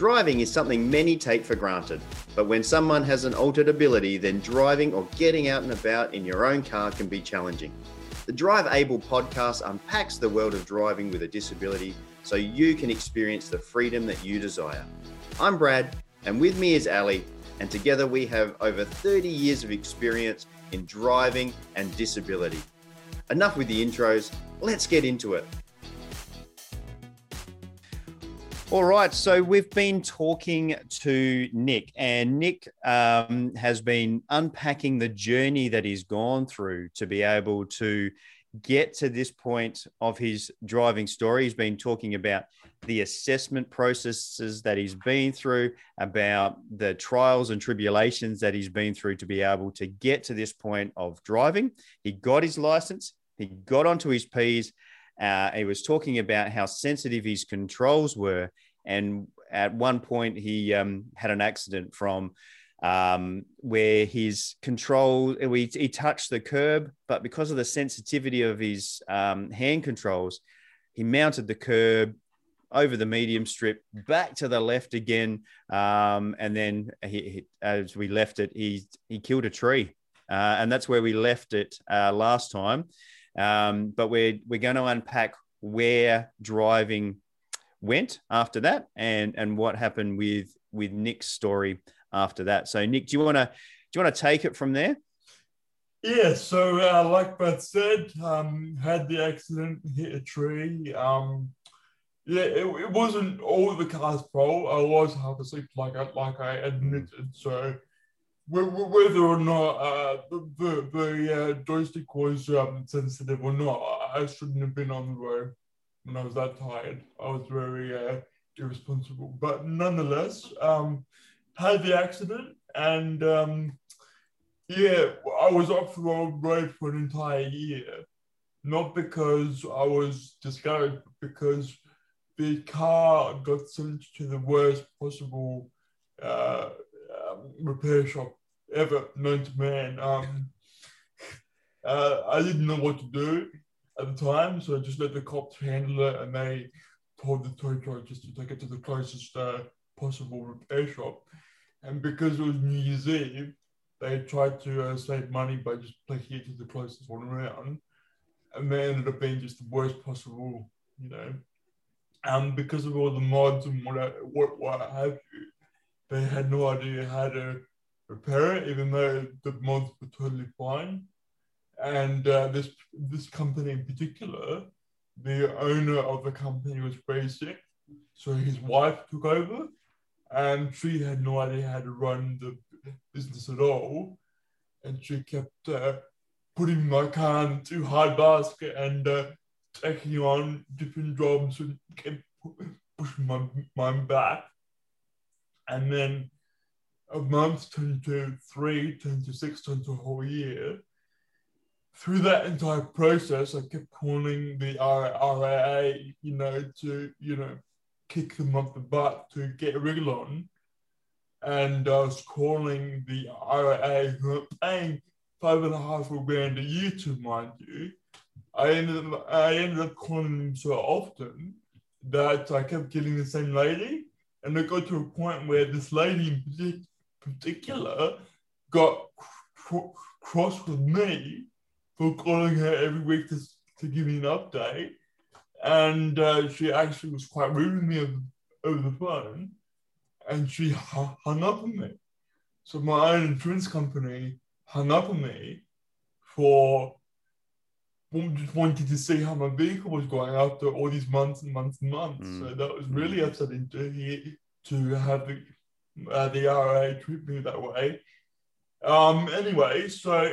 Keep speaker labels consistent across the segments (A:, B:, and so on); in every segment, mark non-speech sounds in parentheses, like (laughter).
A: Driving is something many take for granted, but when someone has an altered ability, then driving or getting out and about in your own car can be challenging. The Drive Able podcast unpacks the world of driving with a disability so you can experience the freedom that you desire. I'm Brad, and with me is Ali, and together we have over 30 years of experience in driving and disability. Enough with the intros, let's get into it. All right, so we've been talking to Nick, and Nick um, has been unpacking the journey that he's gone through to be able to get to this point of his driving story. He's been talking about the assessment processes that he's been through, about the trials and tribulations that he's been through to be able to get to this point of driving. He got his license, he got onto his P's, uh, he was talking about how sensitive his controls were. And at one point, he um, had an accident from um, where his control, he, he, touched the curb, but because of the sensitivity of his um, hand controls, he mounted the curb over the medium strip, back to the left again, um, and then he, he, as we left it, he he killed a tree, uh, and that's where we left it uh, last time. Um, but we're we're going to unpack where driving went after that, and and what happened with with Nick's story after that. So, Nick, do you want to do you want to take it from there?
B: Yeah. So, uh, like Beth said, um, had the accident, hit a tree. Um, yeah, it, it wasn't all the car's fault. I was half asleep, like I like I admitted. So whether or not uh, the the, uh, joystick was um, sensitive or not, I shouldn't have been on the road when I was that tired. I was very uh, irresponsible, but nonetheless, um, had the accident and um, yeah, I was off the road for an entire year. Not because I was discouraged, but because the car got sent to the worst possible uh, um, repair shop to man. Um, uh, I didn't know what to do at the time, so I just let the cops handle it, and they told the tow truck just to take it to the closest uh, possible repair shop. And because it was New Year's Eve, they tried to uh, save money by just taking it to the closest one around, and they ended up being just the worst possible, you know. And because of all the mods and what what what have you, they had no idea how to repair even though the mods were totally fine. And uh, this this company in particular, the owner of the company was very sick, so his wife took over, and she had no idea how to run the business at all, and she kept uh, putting my car into hard basket and uh, taking on different jobs and kept pushing my mine back, and then a month turned to three, turned to six, turned to a whole year. Through that entire process, I kept calling the RAA, you know, to, you know, kick them off the butt to get a wriggle on. And I was calling the RAA, who are paying five and a half grand a year to, mind you. I ended up, I ended up calling them so often that I kept getting the same lady. And it got to a point where this lady in particular got cr- cross with me for calling her every week to, to give me an update. And uh, she actually was quite rude with me over, over the phone. And she hung up on me. So my own insurance company hung up on me for just wanting to see how my vehicle was going after all these months and months and months. Mm. So that was really mm. upsetting to hear to have the uh, the RA treat me that way. Um, anyway, so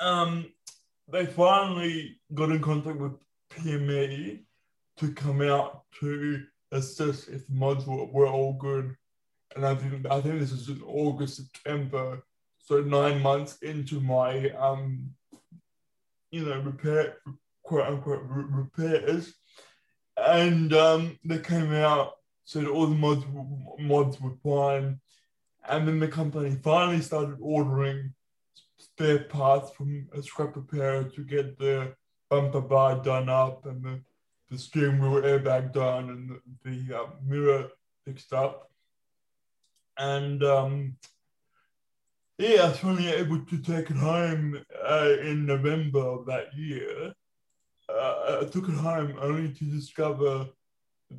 B: um, they finally got in contact with PME to come out to assess if the mods were, were all good. And I think I think this is in August, September, so nine months into my um, you know, repair quote unquote repairs. And um, they came out so all the mods mods were fine. And then the company finally started ordering spare parts from a scrap repairer to get the bumper bar done up and the, the steering wheel airbag done and the, the uh, mirror fixed up. And um, yeah, I was finally able to take it home uh, in November of that year. Uh, I took it home only to discover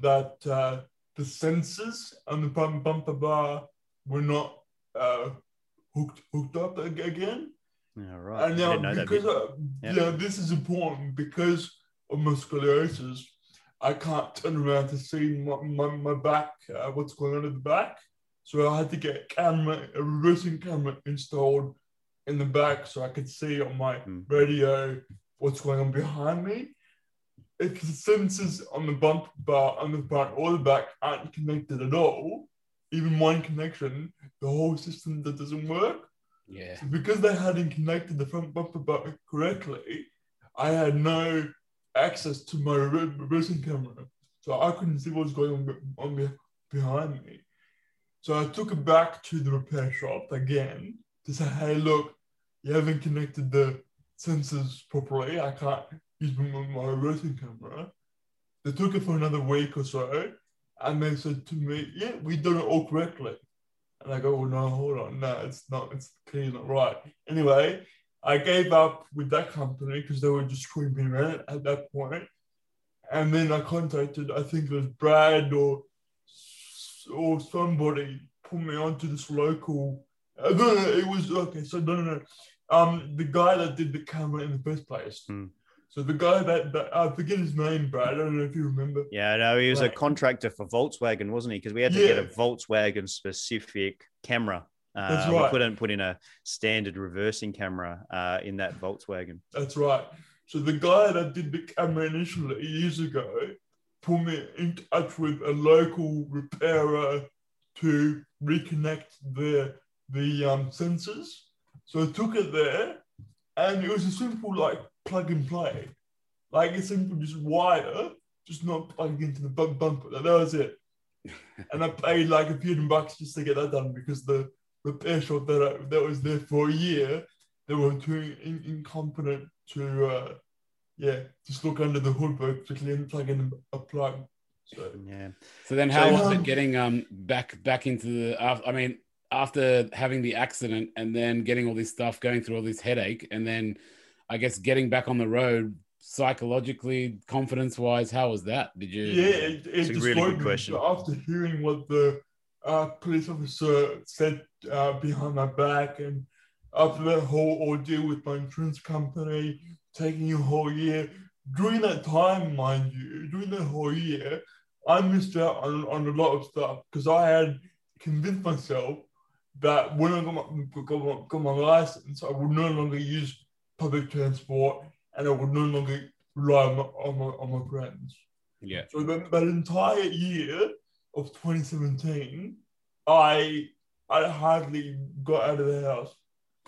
B: that uh, the sensors on the bump, bumper bar were not uh, hooked hooked up again.
A: Yeah, right.
B: And now, because yeah. yeah, this is important because of my scoliosis, I can't turn around to see my, my, my back, uh, what's going on at the back. So I had to get a camera, a reversing camera installed in the back so I could see on my mm. radio what's going on behind me. If the sensors on the bump bar on the front or the back aren't connected at all, even one connection, the whole system that doesn't work.
C: Yeah.
B: So because they hadn't connected the front bumper bar correctly, I had no access to my reversing camera. So I couldn't see what was going on, on behind me. So I took it back to the repair shop again to say, hey, look, you haven't connected the sensors properly. I can't use my, my reversing camera. They took it for another week or so. And they said to me, yeah, we've done it all correctly. And I go, well, no, hold on. No, it's not, it's clearly not right. Anyway, I gave up with that company because they were just screwing me at that point. And then I contacted, I think it was Brad or or somebody put me onto this local. Uh, no, no, it was okay. So no, no, no. Um, the guy that did the camera in the first place.
A: Hmm.
B: So the guy that, that I forget his name, but I don't know if you remember.
A: Yeah, no, he was right. a contractor for Volkswagen, wasn't he? Because we had to yeah. get a Volkswagen specific camera. Uh, That's right. We couldn't put in a standard reversing camera uh, in that Volkswagen.
B: That's right. So the guy that did the camera initially years ago put me in touch with a local repairer to reconnect the the um, sensors. So I took it there, and it was a simple like plug and play, like a simple just wire, just not plugging into the bumper. That was it. (laughs) and I paid like a few bucks just to get that done because the repair shop that I, that was there for a year, they were too in, incompetent to uh, yeah, just look under the hood basically and plug in a plug. So
A: yeah.
C: So then, how so, was um, it getting um back back into the? I mean, after having the accident and then getting all this stuff, going through all this headache, and then I guess getting back on the road psychologically, confidence wise, how was that? Did you?
B: Yeah, it, it
A: it's a really good question.
B: After hearing what the uh, police officer said uh, behind my back, and after that whole ordeal with my insurance company, taking a whole year. During that time, mind you, during that whole year, I missed out on, on a lot of stuff because I had convinced myself that when I got my, got my, got my license, I would no longer use public transport and I would no longer rely on my, on my, on my friends.
C: Yeah.
B: So that, that entire year of 2017, I I hardly got out of the house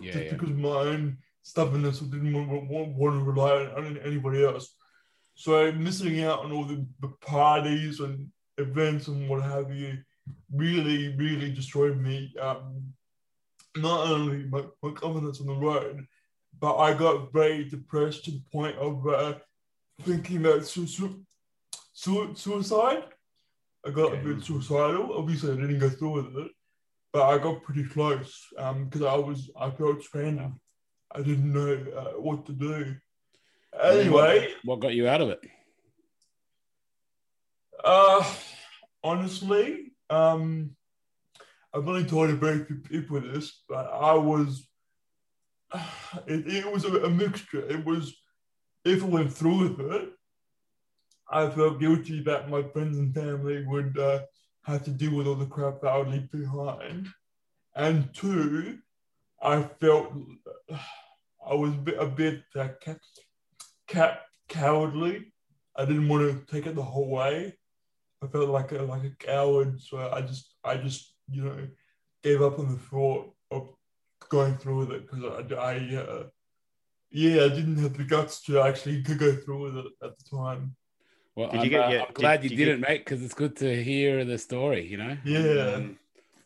C: yeah,
B: just
C: yeah.
B: because of my own stubbornness or didn't want, want, want to rely on anybody else. So missing out on all the, the parties and events and what have you really, really destroyed me. Um, not only my, my confidence on the road, but I got very depressed to the point of uh, thinking that su- su- su- suicide. I got okay. a bit suicidal. Obviously, I didn't go through with it, but I got pretty close because um, I was I felt stranded. I didn't know uh, what to do. Anyway,
C: what, what, got you out of it?
B: Uh, honestly, um, I've only told a very few people this, but I was. (sighs) It, it was a, a mixture. It was, if I went through with it, I felt guilty that my friends and family would uh, have to deal with all the crap that I would leave behind. And two, I felt (sighs) I was a bit, a bit uh, cowardly. I didn't want to take it the whole way. I felt like a like a coward, so I just I just you know gave up on the thought of going through with it because I, I uh, yeah I didn't have the guts to actually (laughs) go through with it at the time.
C: Well, I'm, uh, I'm, glad did, you did, didn't, get... mate, because it's good to hear the story, you know.
B: Yeah.
C: And,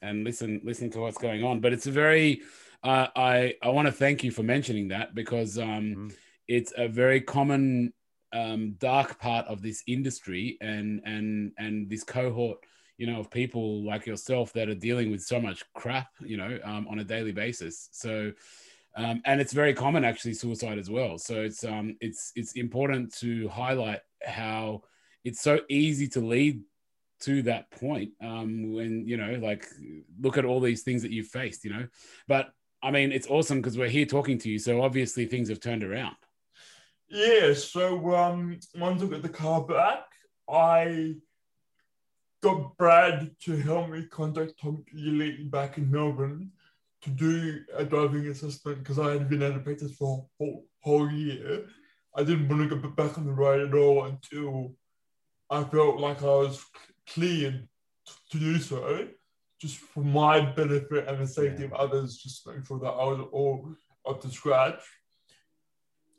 C: and listen, listen to what's going on. But it's a very uh, I I want to thank you for mentioning that because um, mm. it's a very common um, dark part of this industry and and and this cohort you know, of people like yourself that are dealing with so much crap, you know, um, on a daily basis. So, um, and it's very common actually suicide as well. So it's um, it's it's important to highlight how it's so easy to lead to that point um, when you know like look at all these things that you've faced you know but i mean it's awesome because we're here talking to you so obviously things have turned around
B: yeah so um once i got the car back i got brad to help me contact tom Ely back in melbourne to do a driving assessment because i had been out of practice for a whole, whole year i didn't want to get back on the road at all until i felt like i was cleared to do so, just for my benefit and the safety yeah. of others, just to make sure that I was all up to scratch.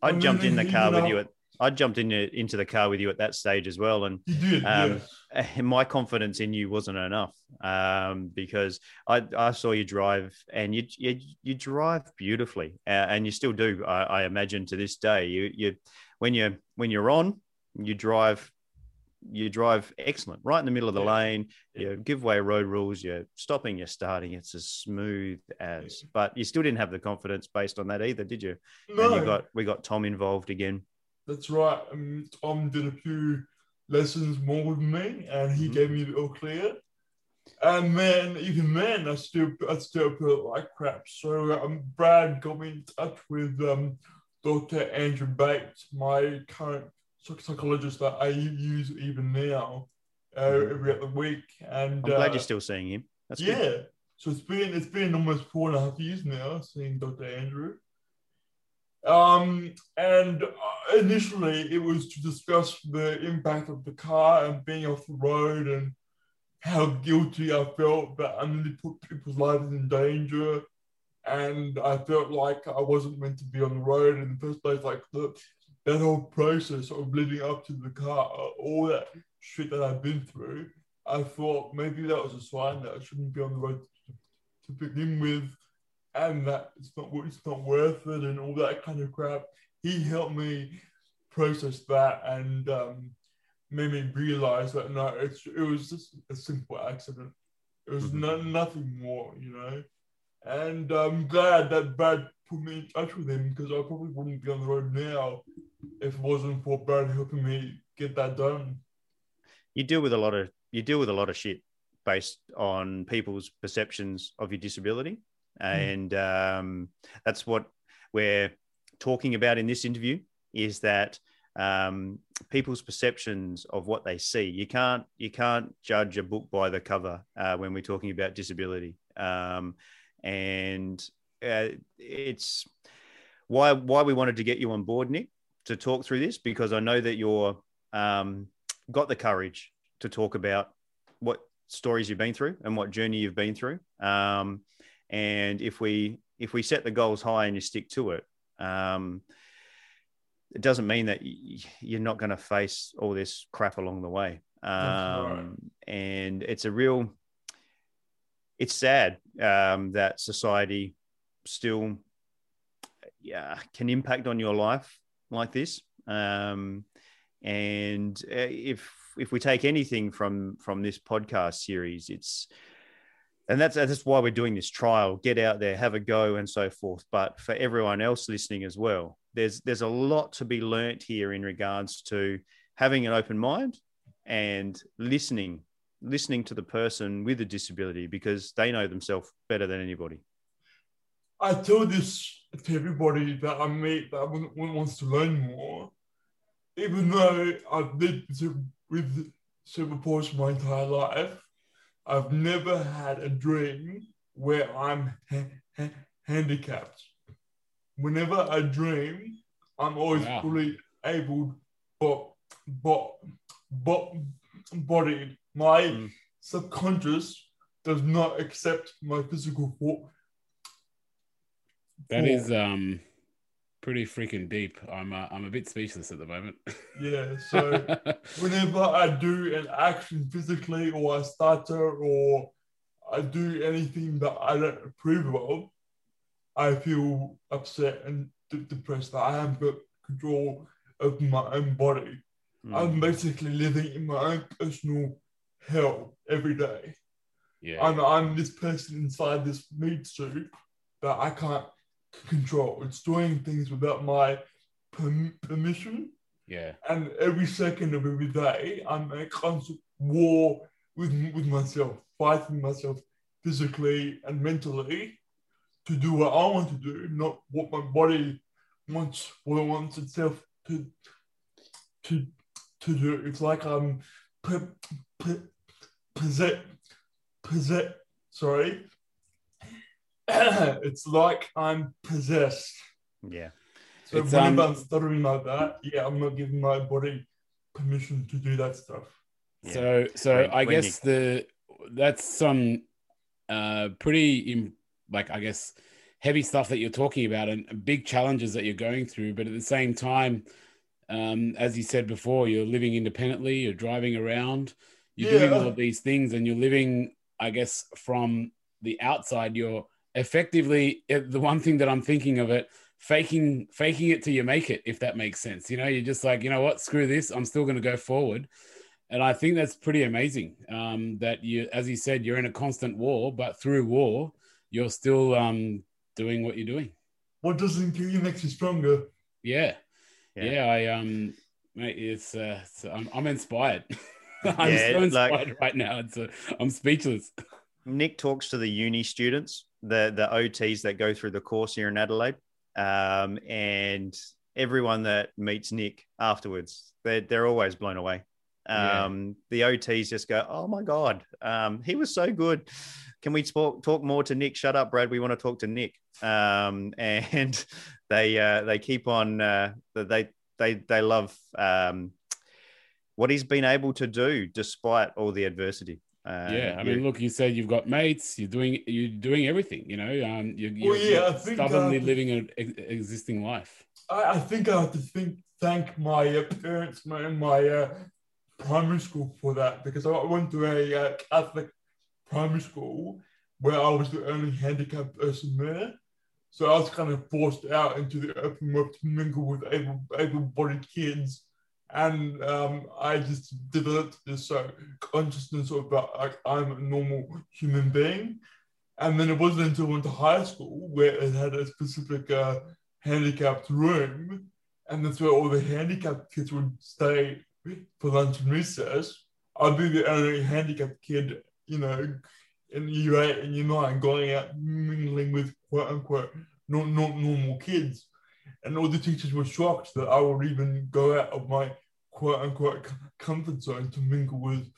A: I and jumped in the car with you at I jumped in into the car with you at that stage as well, and
B: did, um, (laughs)
A: my confidence in you wasn't enough um, because I, I saw you drive, and you you, you drive beautifully, uh, and you still do. I, I, imagine to this day, you you when you when you're on, you drive you drive excellent, right in the middle of the yeah. lane. You give way road rules. You're stopping. You're starting. It's as smooth as. But you still didn't have the confidence based on that either, did you? No. And you got we got Tom involved again.
B: That's right. Um, Tom did a few lessons more with me, and he mm-hmm. gave me the all clear. And man, even then, I still I still felt like crap. So um, Brad got me in touch with um, Dr. Andrew Bates, my current psychologist that I use even now uh, mm-hmm. every other week. And
A: I'm glad uh, you're still seeing him.
B: That's yeah. Good. So it's been it's been almost four and a half years now seeing Dr. Andrew. Um, and initially it was to discuss the impact of the car and being off the road and how guilty I felt that I nearly put people's lives in danger. And I felt like I wasn't meant to be on the road in the first place. Like the that whole process of leading up to the car, all that shit that I've been through, I thought maybe that was a sign that I shouldn't be on the road to, to begin with, and that it's not it's not worth it, and all that kind of crap. He helped me process that and um, made me realize that no, it's it was just a simple accident. It was mm-hmm. no, nothing more, you know. And I'm glad that Brad put me in touch with him because I probably wouldn't be on the road now if it wasn't for Brad helping me get that done.
A: You deal with a lot of you deal with a lot of shit based on people's perceptions of your disability, hmm. and mm. um, that's what we're talking about in this interview. Is that um, people's perceptions of what they see? You can't you can't judge a book by the cover uh, when we're talking about disability, um, and uh, it's why why we wanted to get you on board, Nick, to talk through this because I know that you're um, got the courage to talk about what stories you've been through and what journey you've been through. Um, and if we if we set the goals high and you stick to it, um, it doesn't mean that you're not going to face all this crap along the way. Um, and it's a real, it's sad um, that society still yeah, can impact on your life like this. Um, and uh, if if we take anything from from this podcast series, it's and that's that's why we're doing this trial. Get out there, have a go, and so forth. But for everyone else listening as well, there's there's a lot to be learnt here in regards to having an open mind and listening listening to the person with a disability because they know themselves better than anybody.
B: I tell this to everybody that I meet that wants to learn more, even though I've lived with cerebral palsy my entire life, I've never had a dream where I'm ha- (laughs) ha- handicapped. Whenever I dream, I'm always wow. fully able, but but but body. My mm. subconscious does not accept my physical form
C: that is um pretty freaking deep. I'm uh, I'm a bit speechless at the moment.
B: Yeah. (laughs) So whenever I do an action physically, or I stutter, or I do anything that I don't approve of, I feel upset and d- depressed that I haven't got control of my own body. Mm. I'm basically living in my own personal hell every day.
C: Yeah.
B: I'm I'm this person inside this meat suit that I can't control. It's doing things without my perm- permission,
C: yeah.
B: and every second of every day, I'm in a constant war with with myself, fighting myself physically and mentally to do what I want to do, not what my body wants, what it wants itself to to to do. It's like I'm p- p- possess possess. Sorry, (coughs) it's like I'm possessed.
A: Yeah.
B: So
C: It's,
B: whenever
C: um,
B: I'm stuttering like that, yeah, I'm not giving my body permission to do that stuff.
A: Yeah.
C: So, so
A: When-
C: I
A: when
C: guess the that's some uh, pretty im- like I guess heavy stuff that you're talking about and big challenges that you're going through. But at the same time, um, as you said before, you're living independently. You're driving around. You're doing all of these things, and you're living. I guess from the outside, you're effectively uh, the one thing that I'm thinking of it faking faking it till you make it if that makes sense you know you're just like you know what screw this i'm still going to go forward and I think that's pretty amazing. Um, that you, as you said, you're in a constant war, but through war, you're still um, doing what you're doing.
B: What doesn't kill you makes you stronger.
C: Yeah,
A: Yeah.
C: yeah. I um, mate, it's, uh, it's I'm, I'm inspired. (laughs) I'm
A: Yeah,
C: so
A: like-
C: inspired right now. It's uh, I'm speechless.
A: Nick talks to the uni students, the the OTs that go through the course here in Adelaide, um, and everyone that meets Nick afterwards, they're they're always blown away.
C: Yeah.
A: Um, The OTs just go, "Oh my god, um, he was so good." Can we talk talk more to Nick? Shut up, Brad. We want to talk to Nick. Um, (laughs) and they uh, they keep on uh, they they they love um, what he's been able to do despite all the adversity. Uh,
C: yeah, I
A: you-
C: mean, look, you said you've got mates. You're doing you're doing everything. You know, um, you're, you're,
B: Well, yeah,
C: you're stubbornly
B: uh,
C: living an ex- existing life.
B: I, I think I have to think, thank my uh, parents my, my uh, primary school for that because I went to a uh, Catholic primary school where I was the only handicapped person there. So I was kind of forced out into the open world to mingle with able, able-bodied kids. And um, I just developed this uh, consciousness about like I'm a normal human being. And then it wasn't until I went to high school where it had a specific uh, handicapped room, and that's where all the handicapped kids would stay for lunch and recess. I'd be the only handicapped kid, you know, in year eight and year nine, going out mingling with quote unquote not, not normal kids. And all the teachers were shocked that I would even go out of my quote unquote comfort zone to mingle with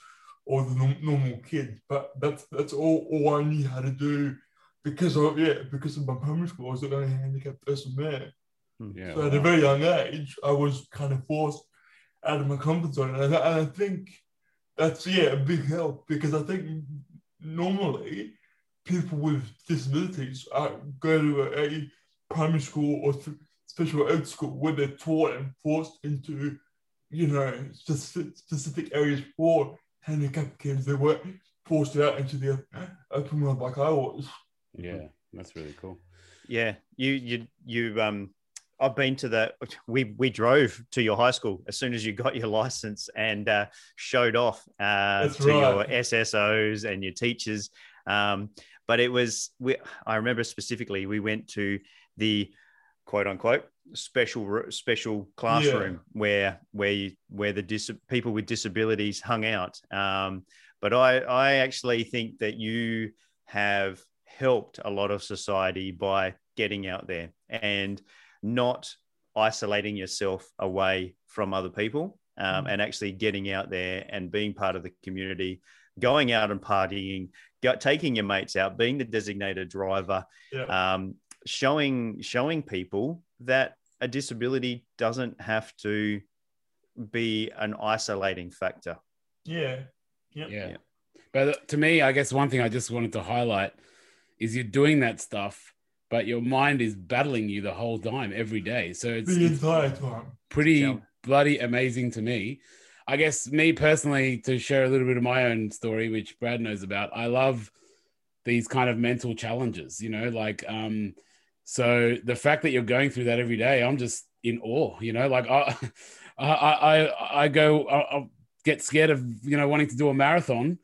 B: all the normal kids. But that's that's all, all I knew how to do because of yeah, because of my primary school, I was the only handicapped person there.
C: Yeah,
B: So at a very young age, I was kind of forced out of my comfort zone, and I, and I think that's yeah a big help because I think normally people with disabilities uh, go to a, a primary school or th- special ed school where they're taught and forced into you know specific, specific areas for handicapped kids. They weren't forced out into the open world like I was.
C: yeah, that's really cool.
A: Yeah, you you you um I've been to the we we drove to your high school as soon as you got your license and uh, showed off uh,
B: That's
A: to your. SSOs and your teachers. Um, but it was we I remember specifically we went to the quote unquote special special classroom where where you, where the dis- people with disabilities hung out. Um, but I I actually think that you have helped a lot of society by getting out there and not isolating yourself away from other people um,
B: Mm.
A: and actually getting out there and being part of the community, going out and partying, go, taking your mates out, being the designated driver,
B: Yeah.
A: um, showing showing people that a disability doesn't have to be an isolating factor.
B: yeah.
C: Yeah.
A: Yeah.
C: But to me, I guess one thing I just wanted to highlight is you're doing that stuff, but your mind is battling you the whole time, every day. So it's,
B: The
C: it's
B: time.
C: pretty
A: Yeah.
C: bloody amazing to me. I guess me personally, to share a little bit of my own story, which Brad knows about, I love these kind of mental challenges, you know, like, um, so the fact that you're going through that every day, I'm just in awe, you know, like I, (laughs) I, I, I go, I, I- get scared of you know wanting to do a marathon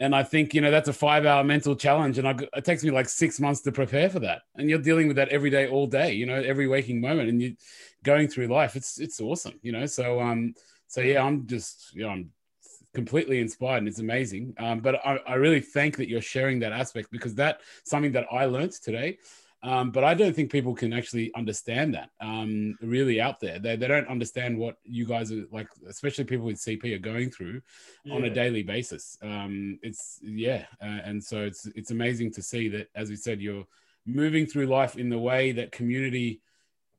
C: and I think, you know, that's a five hour mental challenge. And I, it takes me like six months to prepare for that. And you're dealing with that every day, all day, you know, every waking moment. And you're going through life. It's, it's awesome, you know? So, um, so yeah, I'm just, you know, I'm completely inspired and it's amazing. Um, but I, I really thank that you're sharing that aspect because that's something that I learned today. Um, but I don't think people can actually understand that um, really out there. They, they don't understand what you guys are like, especially people with CP are going through yeah. on a daily basis. Um, it's yeah, uh, and so it's it's amazing to see that, as we said, you're moving through life in the way that community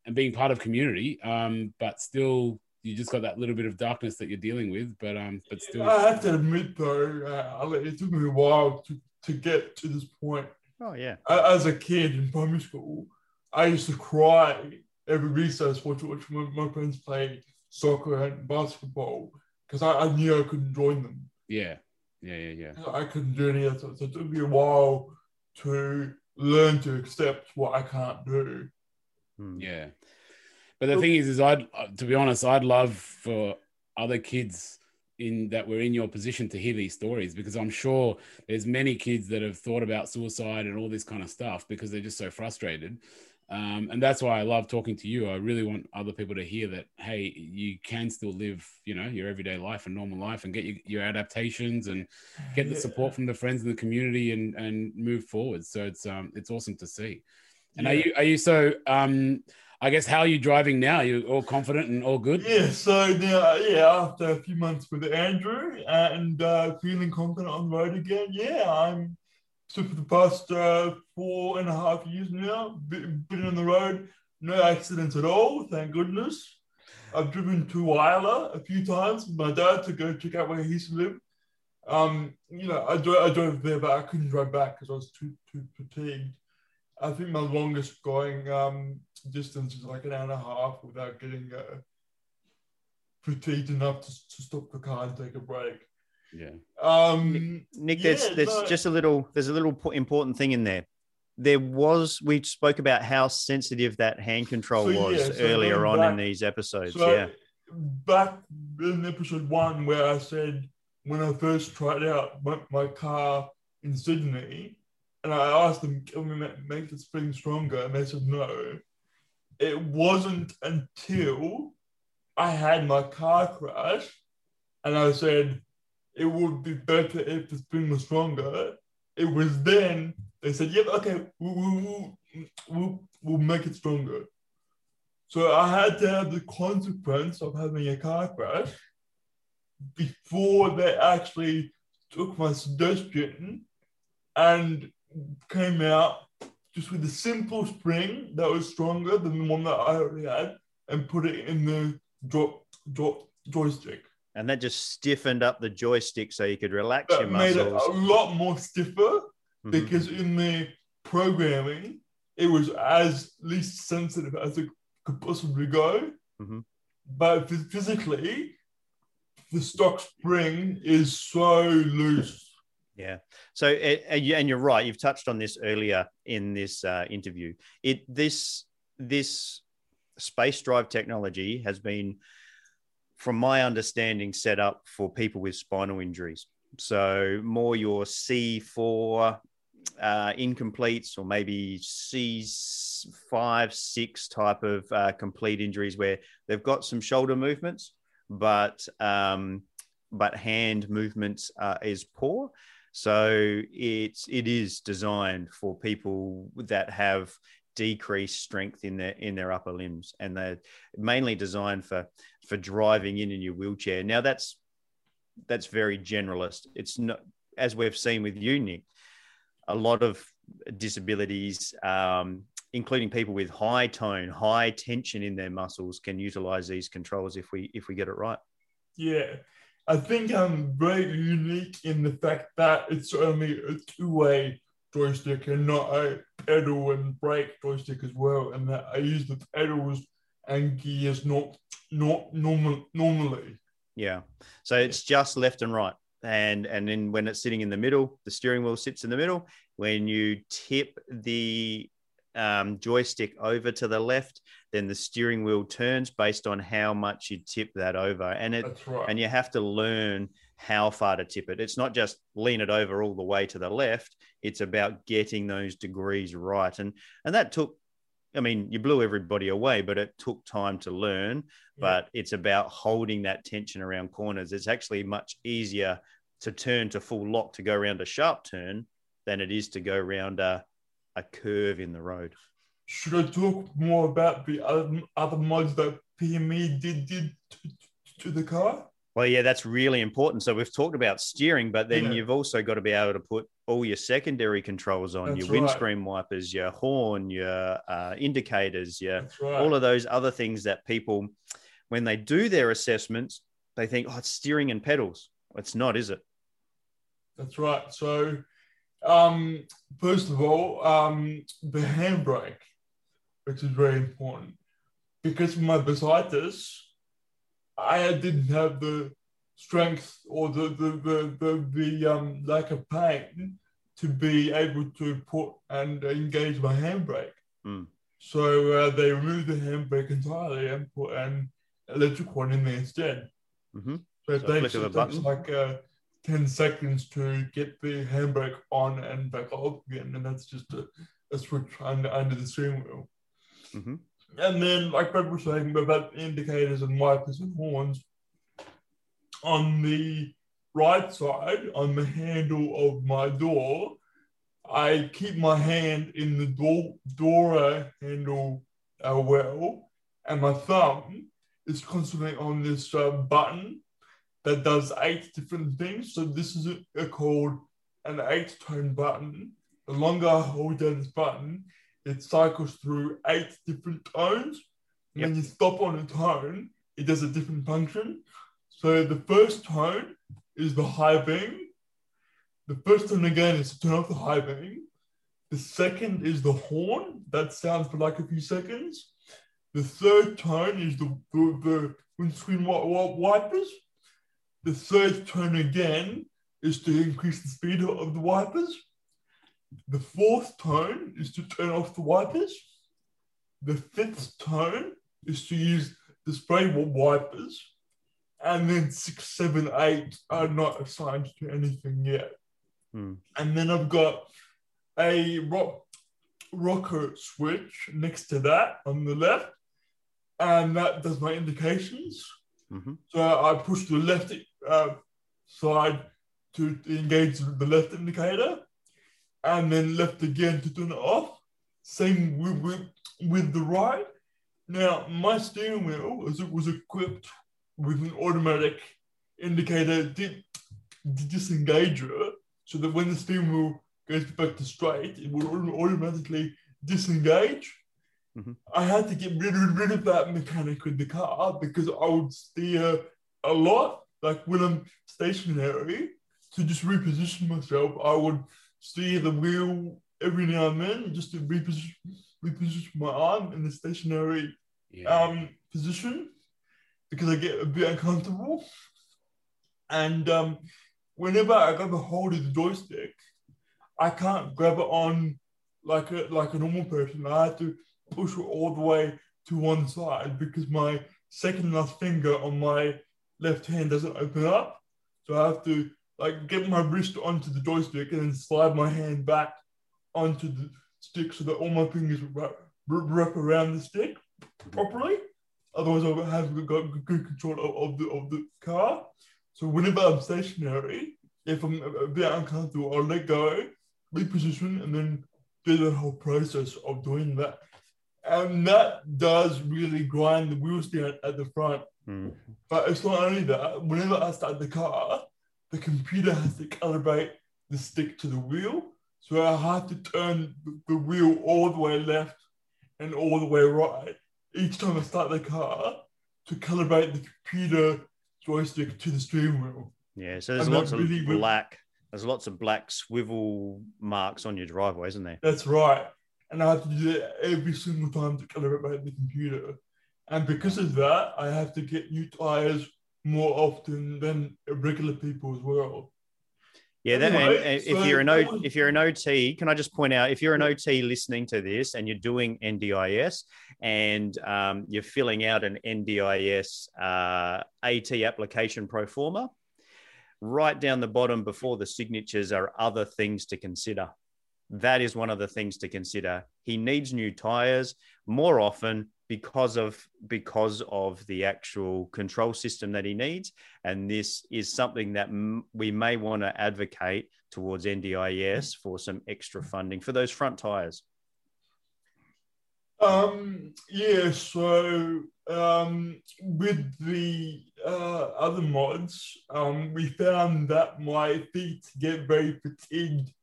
C: and being part of community, um, but still you just got that little bit of darkness that you're dealing with. But um, but still,
B: I have to admit though, uh, it took me a while to to get to this point
A: Oh yeah.
B: As a kid in primary school, I used to cry every recess watching watch my, my friends play soccer and basketball because I, I, knew I couldn't join them.
C: Yeah, yeah, yeah, yeah.
B: I couldn't do any of that. So it took me a while to learn to accept what I can't do.
C: Hmm. Yeah, but the thing is, is I'd to be honest, I'd love for other kids in that were in your position to hear these stories because I'm sure there's many kids that have thought about suicide and all this kind of stuff because they're just so frustrated. Um, and that's why I love talking to you. I really want other people to hear that, hey, you can still live, you know, your everyday life and normal life and get your, your adaptations and get the support from the friends in the community and, and move forward. So it's, um, it's awesome to see. And yeah. are you, are you so, um, I guess how are you driving now? You're all confident and all good?
B: Yeah. So now, yeah, after a few months with Andrew and uh, feeling confident on the road again, yeah, I'm. So for the past uh, four and a half years now, been on the road, no accidents at all, thank goodness. I've driven to Isla a few times with my dad to go check out where he used to live. Um, you know, I drove, I drove there, but I couldn't drive back because I was too too fatigued. I think my longest going um, distance is like an hour and a half without getting uh, fatigued enough to, to stop the car and take a break.
C: Yeah.
B: Um,
A: Nick, yeah, there's there's no. just a little there's a little important thing in there. There was we spoke about how sensitive that hand control so, was yeah, so earlier on back, in these episodes. So yeah.
B: Back in episode one, where I said when I first tried out my, my car in Sydney, and I asked them, "Can we make the spring stronger?" And they said no it wasn't until I had my car crash and I said it would be better if the spring was stronger. It was then they said, yep, okay, we'll, we'll, we'll, we'll make it stronger. So I had to have the consequence of having a car crash before they actually took my suggestion and came out just with a simple spring that was stronger than the one that I already had and put it in the drop, drop joystick.
A: And that just stiffened up the joystick so you could relax that your
B: muscles.
A: Made
B: it a lot more stiffer mm-hmm. because in the programming, it was as least sensitive as it could possibly go.
A: Mm-hmm.
B: But physically, the stock spring is so loose
A: yeah. So, and you're right. You've touched on this earlier in this uh, interview. It this this space drive technology has been, from my understanding, set up for people with spinal injuries. So more your C4 uh, incompletes or maybe C5, 6 type of uh, complete injuries where they've got some shoulder movements, but um, but hand movements uh, is poor. So it's it is designed for people that have decreased strength in their in their upper limbs, and they're mainly designed for for driving in in your wheelchair. Now that's that's very generalist. It's not as we've seen with you, Nick. A lot of disabilities, um, including people with high tone, high tension in their muscles, can utilize these controls if we if we get it right.
B: Yeah, I think I'm very unique in the fact that it's only a two-way joystick and not a pedal and brake joystick as well, and that I use the pedals and gears not not normal normally.
A: Yeah, so it's just left and right, and and then when it's sitting in the middle, the steering wheel sits in the middle. When you tip the um, joystick over to the left, then the steering wheel turns based on how much you tip that over, and it
B: right.
A: and you have to learn how far to tip it. It's not just lean it over all the way to the left. It's about getting those degrees right, and and that took. I mean, you blew everybody away, but it took time to learn. But it's about holding that tension around corners. It's actually much easier to turn to full lock to go around a sharp turn than it is to go around a, a curve in the road.
B: Should I talk more about the other, other mods that PME did did to, to the car?
A: Well, yeah, that's really important. So we've talked about steering, but then
B: Yeah.
A: you've also got to be able to put all your secondary controls on
B: That's
A: your
B: right.
A: windscreen wipers, your horn, your uh, indicators, your
B: right.
A: all of those other things that people, when they do their assessments, they think, oh, it's steering and pedals. It's not, is it?
B: That's right. So, um, first of all, um, the handbrake, which is very important, because of my bursitis, I didn't have the strength or the the the the, the um, lack of pain to be able to put and engage my handbrake.
A: Mm.
B: So uh, they removed the handbrake entirely and put an electric one in there instead.
A: hmm
B: So it
A: So a
B: takes,
A: flick of a
B: it takes like uh, 10 seconds to get the handbrake on and back off again. And that's just a, a switch under, under the steering wheel.
A: Mhm.
B: And then, like Brad was saying about indicators and wipers and horns, on the right side, on the handle of my door, I keep my hand in the door, door handle uh, well, and my thumb is constantly on this uh, button that does eight different things. So this is a, a called an eight tone button. The longer I hold down this button, it cycles through eight different tones.
A: Yep.
B: When you stop on a tone, it does a different function. So the first tone is the high beam. The first tone again is to turn off the high beam. The second is the horn. That sounds for like a few seconds. The third tone is the, the, the windscreen wi- wi- wipers. The third tone again is to increase the speed of the wipers. The fourth tone is to turn off the wipers. The fifth tone is to use the spray wipers. And then six, seven, eight are not assigned to anything yet.
A: Hmm.
B: And then I've got a rock, rocker switch next to that on the left. And that does my indications.
A: hmm
B: So I push the left uh, side to engage the left indicator, and then left again to turn it off. Same with, with, with the right. Now my steering wheel as it was equipped with an automatic indicator di- di- disengager, so that when the steering wheel goes back to straight, it will automatically disengage.
A: Mhm.
B: I had to get rid of, rid of that mechanic with the car because I would steer a lot. Like when I'm stationary, to just reposition myself, I would steer the wheel every now and then just to reposition, reposition my arm in the stationary
C: Yeah.
B: um, position because I get a bit uncomfortable. And um, whenever I grab a hold of the joystick, I can't grab it on like a like a normal person. I have to push it all the way to one side because my second last finger on my left hand doesn't open up. So I have to like get my wrist onto the joystick and then slide my hand back onto the stick so that all my fingers wrap, wrap around the stick properly. Otherwise, I'll have got good control of, of the of the car. So whenever I'm stationary, if I'm a a bit uncomfortable, I'll let go, reposition, and then do the whole process of doing that. And that does really grind the wheels down at the front.
A: Mm.
B: But it's not only that. Whenever I start the car, the computer has to calibrate the stick to the wheel. So I have to turn the- wheel all the way left and all the way right each time I start the car to calibrate the computer joystick to the steering wheel.
A: Yeah. So there's
B: And
A: lots of
B: really
A: black. There's lots of black swivel marks on your driveway, isn't there?
B: That's right. And I have to do that every single time to calibrate the computer. And because of that, I have to get new tires more often than regular people as well.
A: Yeah, that,
B: Anyway,
A: and if
B: so
A: you're an o, if you're an OT, can I just point out if you're an OT listening to this and you're doing NDIS and um, you're filling out an NDIS uh, AT application pro forma, right down the bottom before the signatures are other things to consider. That is one of the things to consider. He needs new tires more often because of because of the actual control system that he needs and this is something that m- we may want to advocate towards NDIS for some extra funding for those front tires.
B: Um, yeah, so um, with the uh, other mods, um, we found that my feet get very fatigued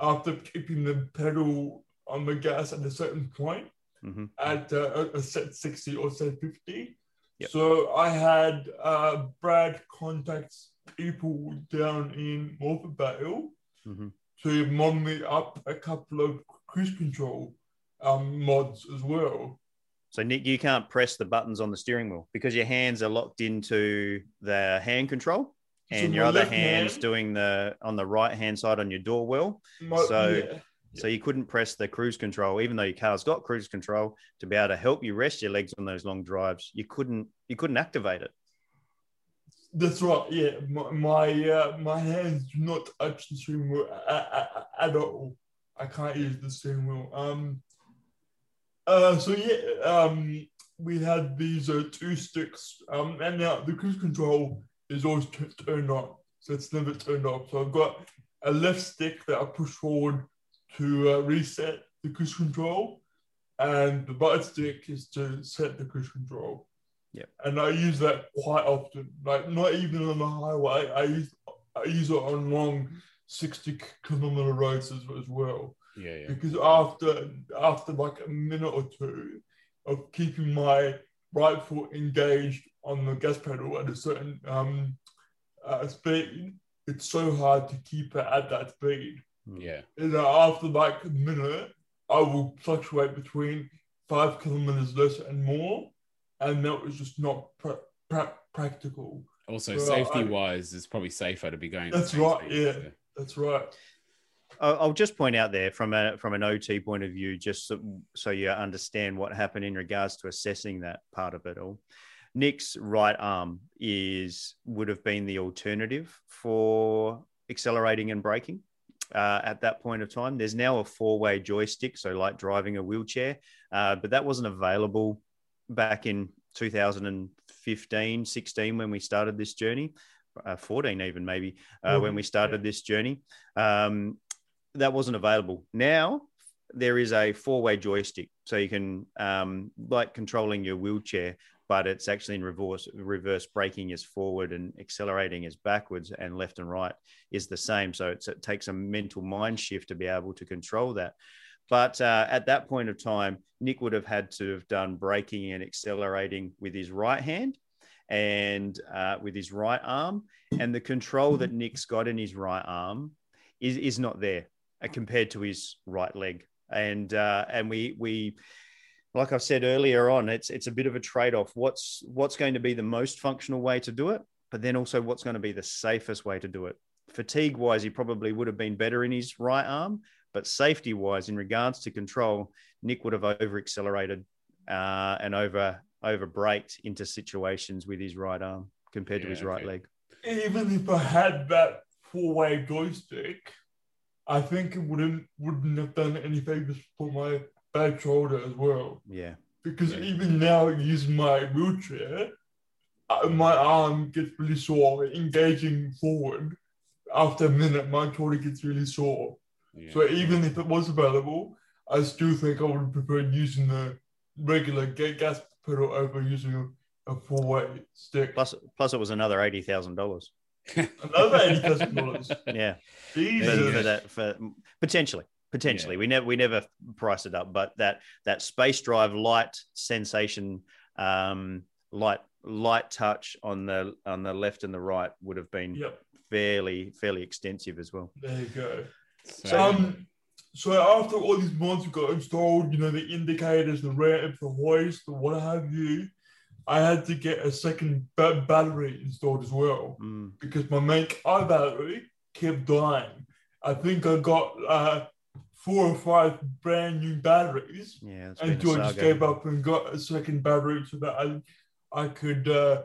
B: after keeping the pedal on the gas at a certain point
A: Mhm.
B: at uh, a set 60 or set 50.
A: Yep.
B: So I had uh, Brad contact people down in Morphett Vale
A: Mhm.
B: to mod me up a couple of cruise control um, mods as well.
A: So Nick, you can't press the buttons on the steering wheel because your hands are locked into the hand control,
B: So
A: and your other hand's
B: hand-
A: doing the on the right hand side on your door wheel.
B: My-
A: So-
B: yeah.
A: So you couldn't press the cruise control, even though your car's got cruise control to be able to help you rest your legs on those long drives. You couldn't you couldn't activate it.
B: That's right. Yeah, my my, uh, my hands do not touch the steering wheel at, at, at all. I can't use the steering wheel. Um. Uh. So yeah. Um. We had these uh, two sticks. Um. And now the cruise control is always t- turned on, so it's never turned off. So I've got a left stick that I push forward to uh, reset the cruise control, and the right stick is to set the cruise control Yeah. and I use that quite often. Like not even on the highway. I use I use it on long sixty kilometer roads as, as well.
C: Yeah, yeah.
B: Because after after like a minute or two of keeping my right foot engaged on the gas pedal at a certain um, uh, speed, it's so hard to keep it at that speed. Hmm.
C: Yeah.
B: And after like a minute, I will fluctuate between five kilometers less and more, and that was just not pra- pra- practical.
C: Also,
B: Well,
C: safety
B: I-
C: wise, it's probably safer to be going.
B: That's right,
C: speed,
B: yeah.
C: so-
B: That's right.
A: I'll I'll just point out there from a from an OT point of view, just so, so you understand what happened in regards to assessing that part of it all. Nick's right arm is would have been the alternative for accelerating and braking uh, at that point of time. There's now a four way joystick, so like driving a wheelchair, uh, but that wasn't available back in 2015, 16 when we started this journey, uh, 14 even maybe uh, when we started this journey. Um, that wasn't available. Now there is a four-way joystick, so you can um, like controlling your wheelchair, but it's actually in reverse. Reverse braking is forward and accelerating is backwards, and left and right is the same. So it takes a mental mind shift to be able to control that. But uh, at that point of time, Nick would have had to have done braking and accelerating with his right hand and uh, with his right arm. And the control that Nick's got in his right arm is, is not there uh, compared to his right leg. And uh, and we we like I said earlier on, it's it's a bit of a trade-off. What's what's going to be the most functional way to do it, but then also what's going to be the safest way to do it. Fatigue wise, he probably would have been better in his right arm, but safety wise, in regards to control, Nick would have over accelerated uh, and over over braked into situations with his right arm compared to
C: Yeah,
A: his right
C: okay.
A: leg.
B: Even if I had that four-way joystick, I think it wouldn't wouldn't have done any favors for my bad shoulder as well.
A: Yeah.
B: Because
C: Yeah.
B: even now, using my wheelchair, uh, my arm gets really sore. Engaging forward, after a minute, my shoulder gets really sore.
C: Yeah.
B: So even if it was available, I still think I would prefer using the regular gas pedal over using a, a four-way stick.
A: Plus, plus it was another eighty thousand dollars.
B: Another eighty thousand dollars. (laughs)
A: Yeah.
B: Jesus.
A: for that for potentially potentially we never we never price it up but that that space drive light sensation um light light touch on the on the left and the right would have been
B: Yep.
A: fairly fairly extensive as well
B: There you go.
C: So,
B: Um, so after all these mods got installed, you know, the indicators, the ramp, the hoist, the what have you, I had to get a second ba- battery installed as well
A: Mm,
B: because my main car battery kept dying. I think I got uh, four or five brand new batteries
A: Yeah, it's been a
B: until I just gave up and got a second battery so that I I could uh,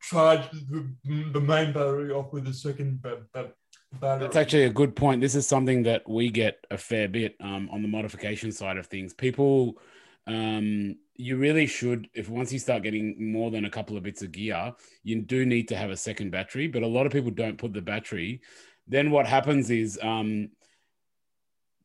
B: charge the, the main battery off with the second ba- ba- battery.
C: That's actually a good point. This is something that we get a fair bit um, on the modification side of things. People, um, you really should, if once you start getting more than a couple of bits of gear, you do need to have a second battery. But a lot of people don't put the battery. Then what happens is um,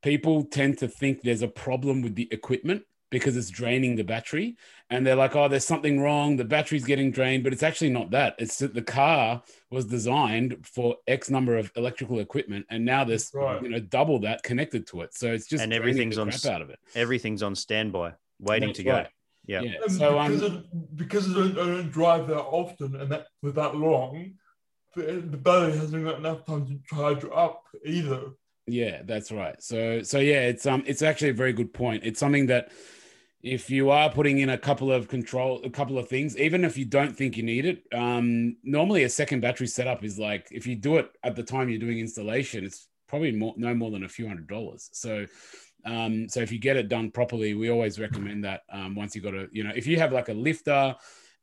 C: people tend to think there's a problem with the equipment because it's draining the battery and they're like oh there's something wrong the battery's getting drained but it's actually not that it's that the car was designed for x number of electrical equipment and now there's
B: Right.
C: you know double that connected to it so it's just
A: And everything's
C: the
A: on
C: crap
A: s-
C: out of it
A: Everything's on standby, waiting
C: That's
A: to go.
C: right.
A: Yeah.
C: yeah so
B: because,
C: um
B: it, because I don't, I don't drive that often and that for that long, the, the battery hasn't got enough time to charge up either.
C: Yeah, that's right. So so yeah, it's um it's actually a very good point. It's something that if you are putting in a couple of control a couple of things, even if you don't think you need it, um normally a second battery setup is like if you do it at the time you're doing installation, it's probably more no more than a few hundred dollars. So um so if you get it done properly, we always recommend that um once you got a you know, if you have like a lifter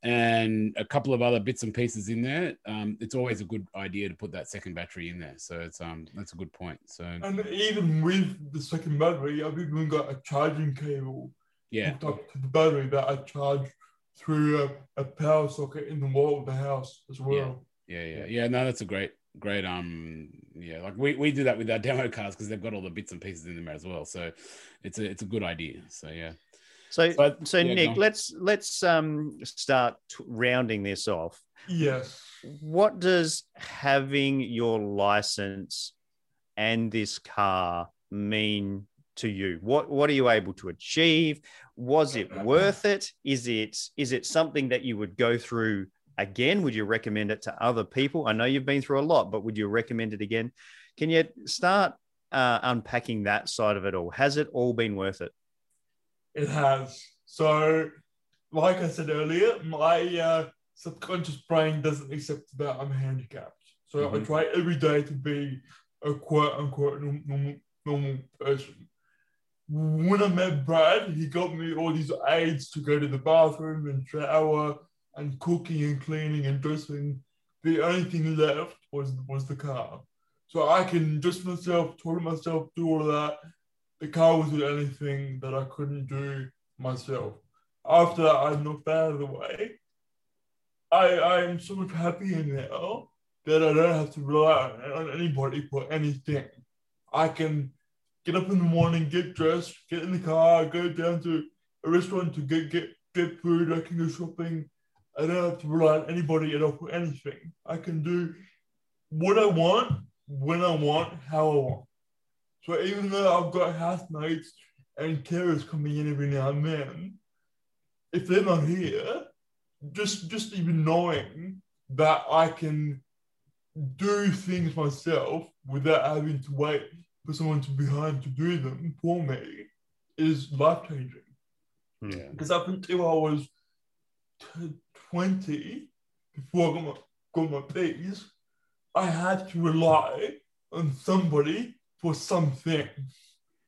C: and a couple of other bits and pieces in there, um, it's always a good idea to put that second battery in there. So it's um that's a good point. So
B: And even with the second battery, I've even got a charging cable
C: yeah.
B: hooked up to the battery that I charge through a, a power socket in the wall of the house as well.
C: Yeah, yeah, yeah. No, that's a great, great. Um, yeah, like we, we do that with our (laughs) demo cars because they've got all the bits and pieces in there as well. So it's a it's a good idea. So yeah,
A: So,
C: But-
A: so
C: yeah,
A: Nick,
C: go on.
A: let's let's um start t- rounding this off.
B: Yes.
A: What does having your license and this car mean to you? What what are you able to achieve? Was it worth it? Is it is it something that you would go through again? Would you recommend it to other people? I know you've been through a lot, but would you recommend it again? Can you start uh, unpacking that side of it all? Has it all been worth it?
B: It has. So, like I said earlier, my uh, subconscious brain doesn't accept that I'm handicapped. So I
C: Mhm.
B: try every day to be a quote unquote normal, normal person. When I met Brad, he got me all these aids to go to the bathroom and shower and cooking and cleaning and dressing. The only thing left was was the car. So I can dress myself, toilet myself, do all of that the car was the only thing that I couldn't do myself. After I knocked that out of the way, I I am so much happier now that I don't have to rely on anybody for anything. I can get up in the morning, get dressed, get in the car, go down to a restaurant to get get get food. I can go shopping. I don't have to rely on anybody at all for anything. I can do what I want, when I want, how I want. So even though I've got housemates and carers coming in every now and then, if they're not here, just just even knowing that I can do things myself without having to wait for someone to be behind to do them for me is life changing.
C: yeah,
B: Because up until I was t- 20, before I got my, got my P's, I had to rely on somebody for something.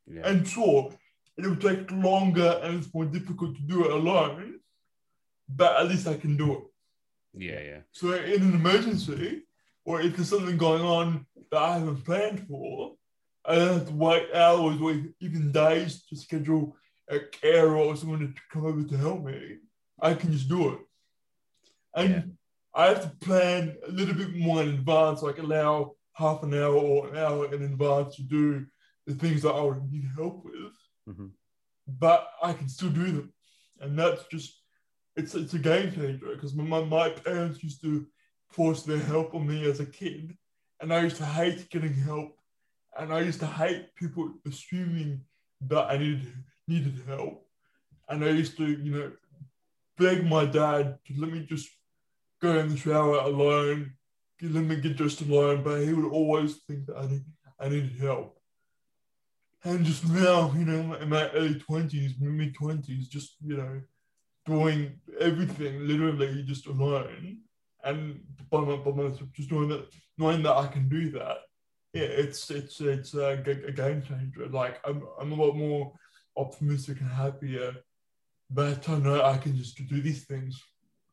C: yeah.
B: And sure, it will take longer and it's more difficult to do it alone, but at least I can do it.
C: yeah, yeah,
B: So in an emergency, or if there's something going on that I haven't planned for, I don't have to wait hours or even days to schedule a carer or someone to come over to help me. I can just do it. And
C: Yeah.
B: I have to plan a little bit more in advance, like allow half an hour or an hour in advance to do the things that I would need help with.
A: Mhm.
B: But I can still do them. And that's just it's it's a game changer because my, my parents used to force their help on me as a kid, and I used to hate getting help, and I used to hate people assuming that I needed needed help, and I used to you know beg my dad to let me just go in the shower alone, let me get dressed alone, but he would always think that I need I needed help. And just now, you know, in my early twenties, mid twenties, just you know, doing everything literally just alone and by, my, by myself, just knowing that knowing that I can do that yeah, it's it's it's a, a game changer. Like I'm I'm a lot more optimistic and happier that I know I can just do these things.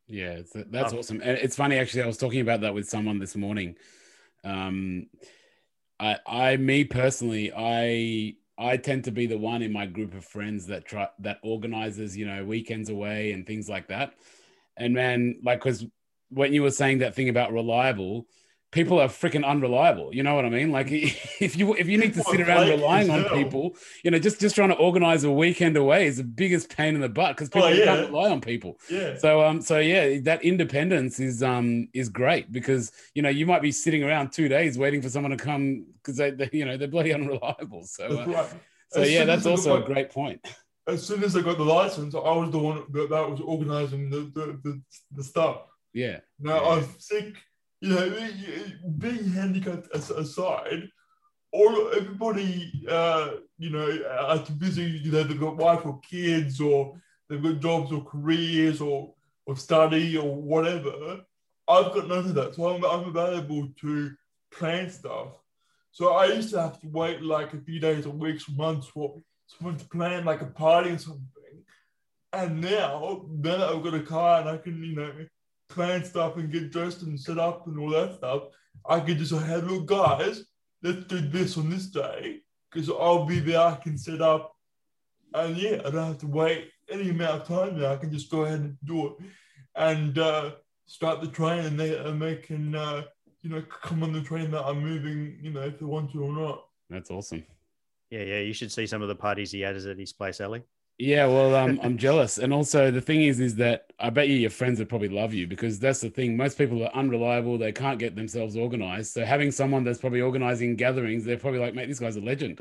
C: Yeah, that's um, awesome. And it's funny actually. I was talking about that with someone this morning. Um, I, I, me personally, I, I tend to be the one in my group of friends that try that organizes, you know, weekends away and things like that. And man, like, because when you were saying that thing about reliable, people are freaking unreliable. You know what I mean? Like (laughs) if you if you need to sit around relying on people, you know, just just trying to organize a weekend away is the biggest pain in the butt because people oh, yeah. can't rely on people.
B: Yeah.
C: So um so yeah, that independence is um is great because you know you might be sitting around two days waiting for someone to come because they, they, you know they're bloody (laughs) unreliable. So uh, right. so as yeah, that's also a great point.
B: As soon as I got the license, I was the one that, that was organizing the the, the, the stuff.
C: Yeah.
B: Now
C: yeah.
B: I'm sick you know, being handicapped aside, all everybody, uh, you know, are busy. You know, they've got wife or kids, or they've got jobs or careers, or or study or whatever. I've got none of that, so I'm, I'm available to plan stuff. So I used to have to wait like a few days or weeks, or months for someone to plan like a party or something. And now, now that I've got a car and I can, you know, plan stuff and get dressed and set up and all that stuff, I could just say, look, guys, let's do this on this day because I'll be there. I can set up, and yeah, I don't have to wait any amount of time now. I can just go ahead and do it and uh, start the train, and they and they can uh, you know come on the train that I'm moving, you know, if they want to or not.
C: That's awesome.
A: Yeah, yeah, you should see some of the parties he has at his place, Ali.
C: Yeah, well, um, I'm jealous, and also the thing is, is that I bet you your friends would probably love you because that's the thing. Most people are unreliable; they can't get themselves organized. So having someone that's probably organizing gatherings, they're probably like, "Mate, this guy's a legend."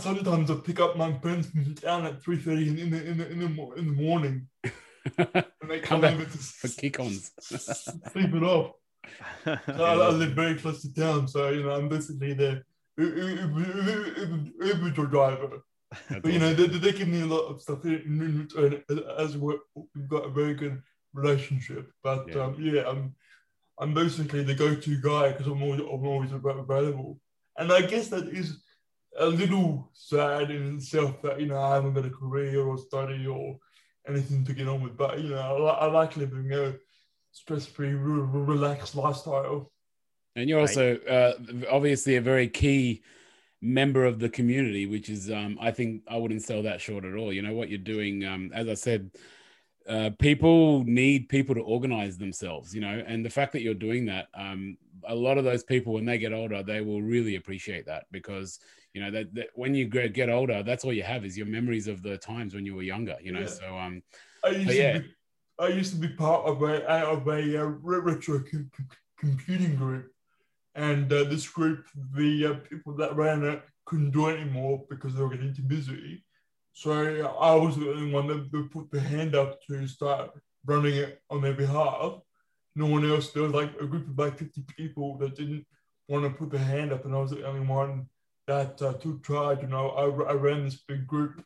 B: Sometimes (laughs) I pick up my friends from town at three thirty in the in the in the, in the morning, (laughs) and
C: they come, come back for kick-ons, (laughs)
B: sleep it off. So I, I, live very close to town, so you know I'm basically the Uber driver. That's but you know, they, they give me a lot of stuff in return as we've got a very good relationship. But yeah, um, yeah I'm I'm basically the go-to guy because I'm always I'm always available. And I guess that is a little sad in itself that you know I haven't got a career or study or anything to get on with. But you know, I, I like living a stress-free, relaxed lifestyle.
C: And you're also uh, obviously a very key member of the community, which is, um, I think I wouldn't sell that short at all. You know, what you're doing, um, as I said, uh, people need people to organize themselves, you know, and the fact that you're doing that, um, a lot of those people, when they get older, they will really appreciate that because, you know, that, that when you get older, that's all you have is your memories of the times when you were younger, you know. Yeah. So, um,
B: I used, yeah. to be, I used to be part of a, of a uh, retro computing group and uh, this group, the uh, people that ran it couldn't do it anymore because they were getting too busy. So I was the only one that put the hand up to start running it on their behalf. No one else, there was like a group of like 50 people that didn't want to put their hand up, and I was the only one that uh, took charge. You know, I, I ran this big group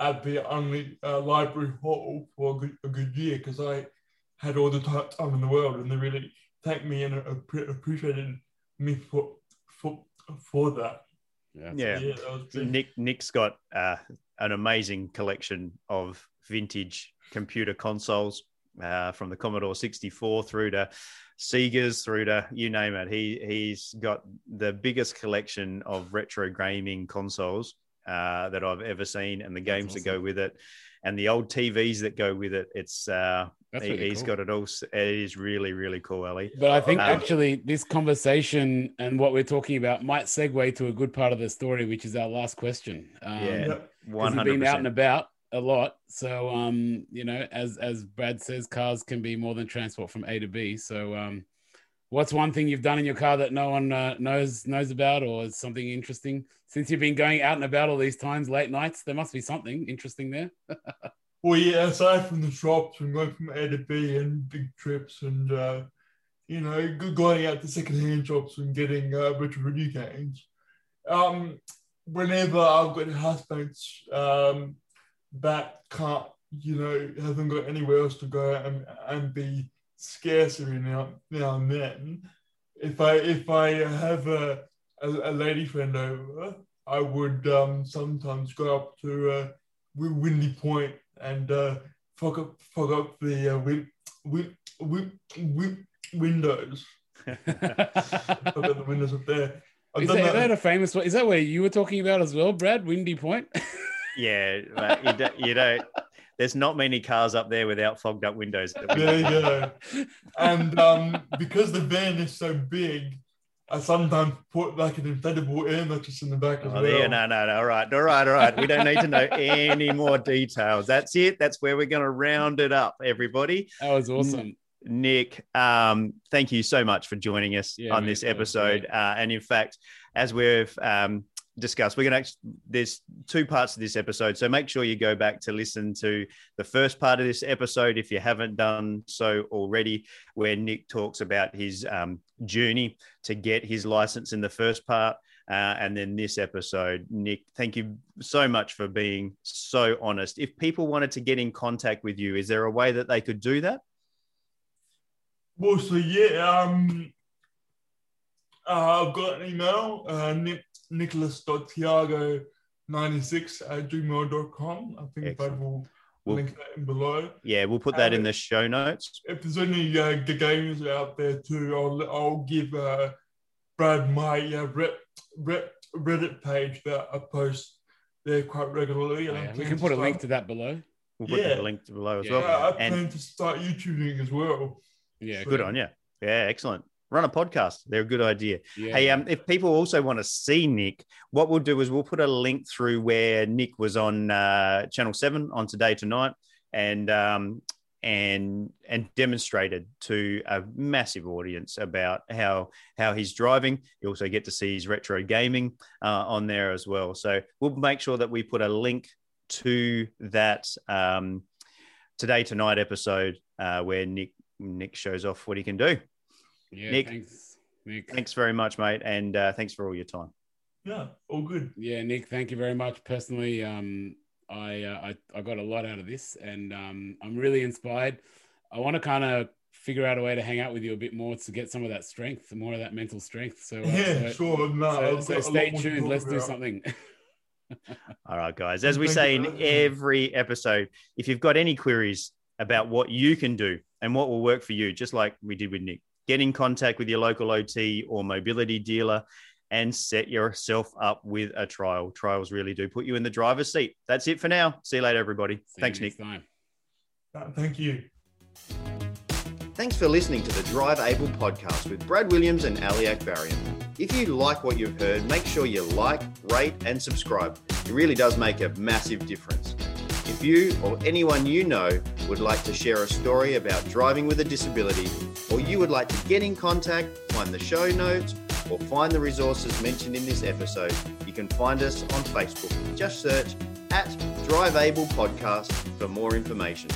B: at the only uh, library hall for a good, a good year because I had all the time in the world, and they really thanked me and appreciated me for for for that.
A: Yeah, yeah. yeah Nick Nick's got uh, an amazing collection of vintage computer consoles uh, from the Commodore 64 through to Sega's through to you name it. He he's got the biggest collection of retro gaming consoles uh, that I've ever seen, and the games awesome. that go with it, and the old TVs that go with it. It's uh, that's really he's cool. got it all. It is really, really cool, Ali.
C: But I think um, actually this conversation and what we're talking about might segue to a good part of the story, which is our last question.
A: Um, yeah, one
C: hundred. Been out and about a lot, so um, you know, as as Brad says, cars can be more than transport from A to B. So, um, what's one thing you've done in your car that no one uh, knows knows about, or is something interesting since you've been going out and about all these times, late nights? There must be something interesting there. (laughs)
B: Well, yeah, aside from the shops and going from A to B and big trips and, uh, you know, going out to secondhand shops and getting uh, retro video games, um, whenever I've got housemates um, that can't, you know, haven't got anywhere else to go and, and be scarcer now, now and then, if I if I have a a, a lady friend over, I would um, sometimes go up to uh, Windy Point and uh, fuck up fuck up the uh, win, win, win, win, windows. (laughs) fuck up the windows up there.
C: I've is that, that. that, a famous one? Is that where you were talking about as well, Brad? Windy Point? (laughs)
A: yeah, you, don't, you don't. There's not many cars up there without fogged up windows. (laughs)
B: There you go. And um, because the van is so big, I sometimes put like an inflatable air mattress in the back as oh, well.
A: Yeah, no, no, no. All right, all right, all right. We don't need to know any more details. That's it. That's where we're going to round it up, everybody.
C: That was awesome.
A: Nick, um, thank you so much for joining us yeah, on this episode. Uh, and in fact, as we've um, discuss. We're going to there's two parts of this episode, so make sure you go back to listen to the first part of this episode if you haven't done so already, where Nick talks about his um, journey to get his license in the first part. Uh, and then this episode, Nick, thank you so much for being so honest. If people wanted to get in contact with you, is there a way that they could do that?
B: Well, so yeah, um, uh, I've got an email, uh, Nick nicholas.tiago96 at gmail.com. I think Excellent. that will we'll, link that in below.
A: Yeah, we'll put that in the show notes.
B: If there's any uh, gamers out there too, I'll, I'll give uh, Brad my uh, Reddit page that I post there quite regularly.
C: Oh, yeah. We can put a link to that below.
A: We'll put yeah. the link below as
B: yeah.
A: well.
B: I plan and, to start YouTubing as well.
A: Yeah, so. good on you. Yeah, excellent run a podcast. They're a good idea. Yeah. Hey, um, if people also want to see Nick, what we'll do is we'll put a link through where Nick was on uh, Channel Seven on Today Tonight, and um, and and demonstrated to a massive audience about how how he's driving. You also get to see his retro gaming uh, on there as well. So we'll make sure that we put a link to that um, Today Tonight episode uh, where Nick Nick shows off what he can do.
C: Yeah, Nick, thanks, Nick.
A: Thanks very much, mate, and uh, thanks for all your time.
B: Yeah, all good.
C: Yeah, Nick, thank you very much. Personally, um, I, uh, I I got a lot out of this, and um, I'm really inspired. I want to kind of figure out a way to hang out with you a bit more to get some of that strength, more of that mental strength. So uh,
B: yeah, so, sure. No,
C: so, so stay tuned. Let's do something. (laughs)
A: All right, guys. As we say in every episode, if you've got any queries about what you can do and what will work for you, just like we did with Nick, get in contact with your local OT or mobility dealer and set yourself up with a trial. Trials really do put you in the driver's seat. That's it for now. See you later, everybody. See Thanks, Nick. Time.
B: Uh, thank you.
A: Thanks for listening to the Drive Able podcast with Brad Williams and Ali Akbarian. If you like what you've heard, make sure you like, rate, and subscribe. It really does make a massive difference. If you or anyone you know would like to share a story about driving with a disability, or you would like to get in contact, find the show notes, or find the resources mentioned in this episode, you can find us on Facebook. Just search at Drive Able Podcast for more information.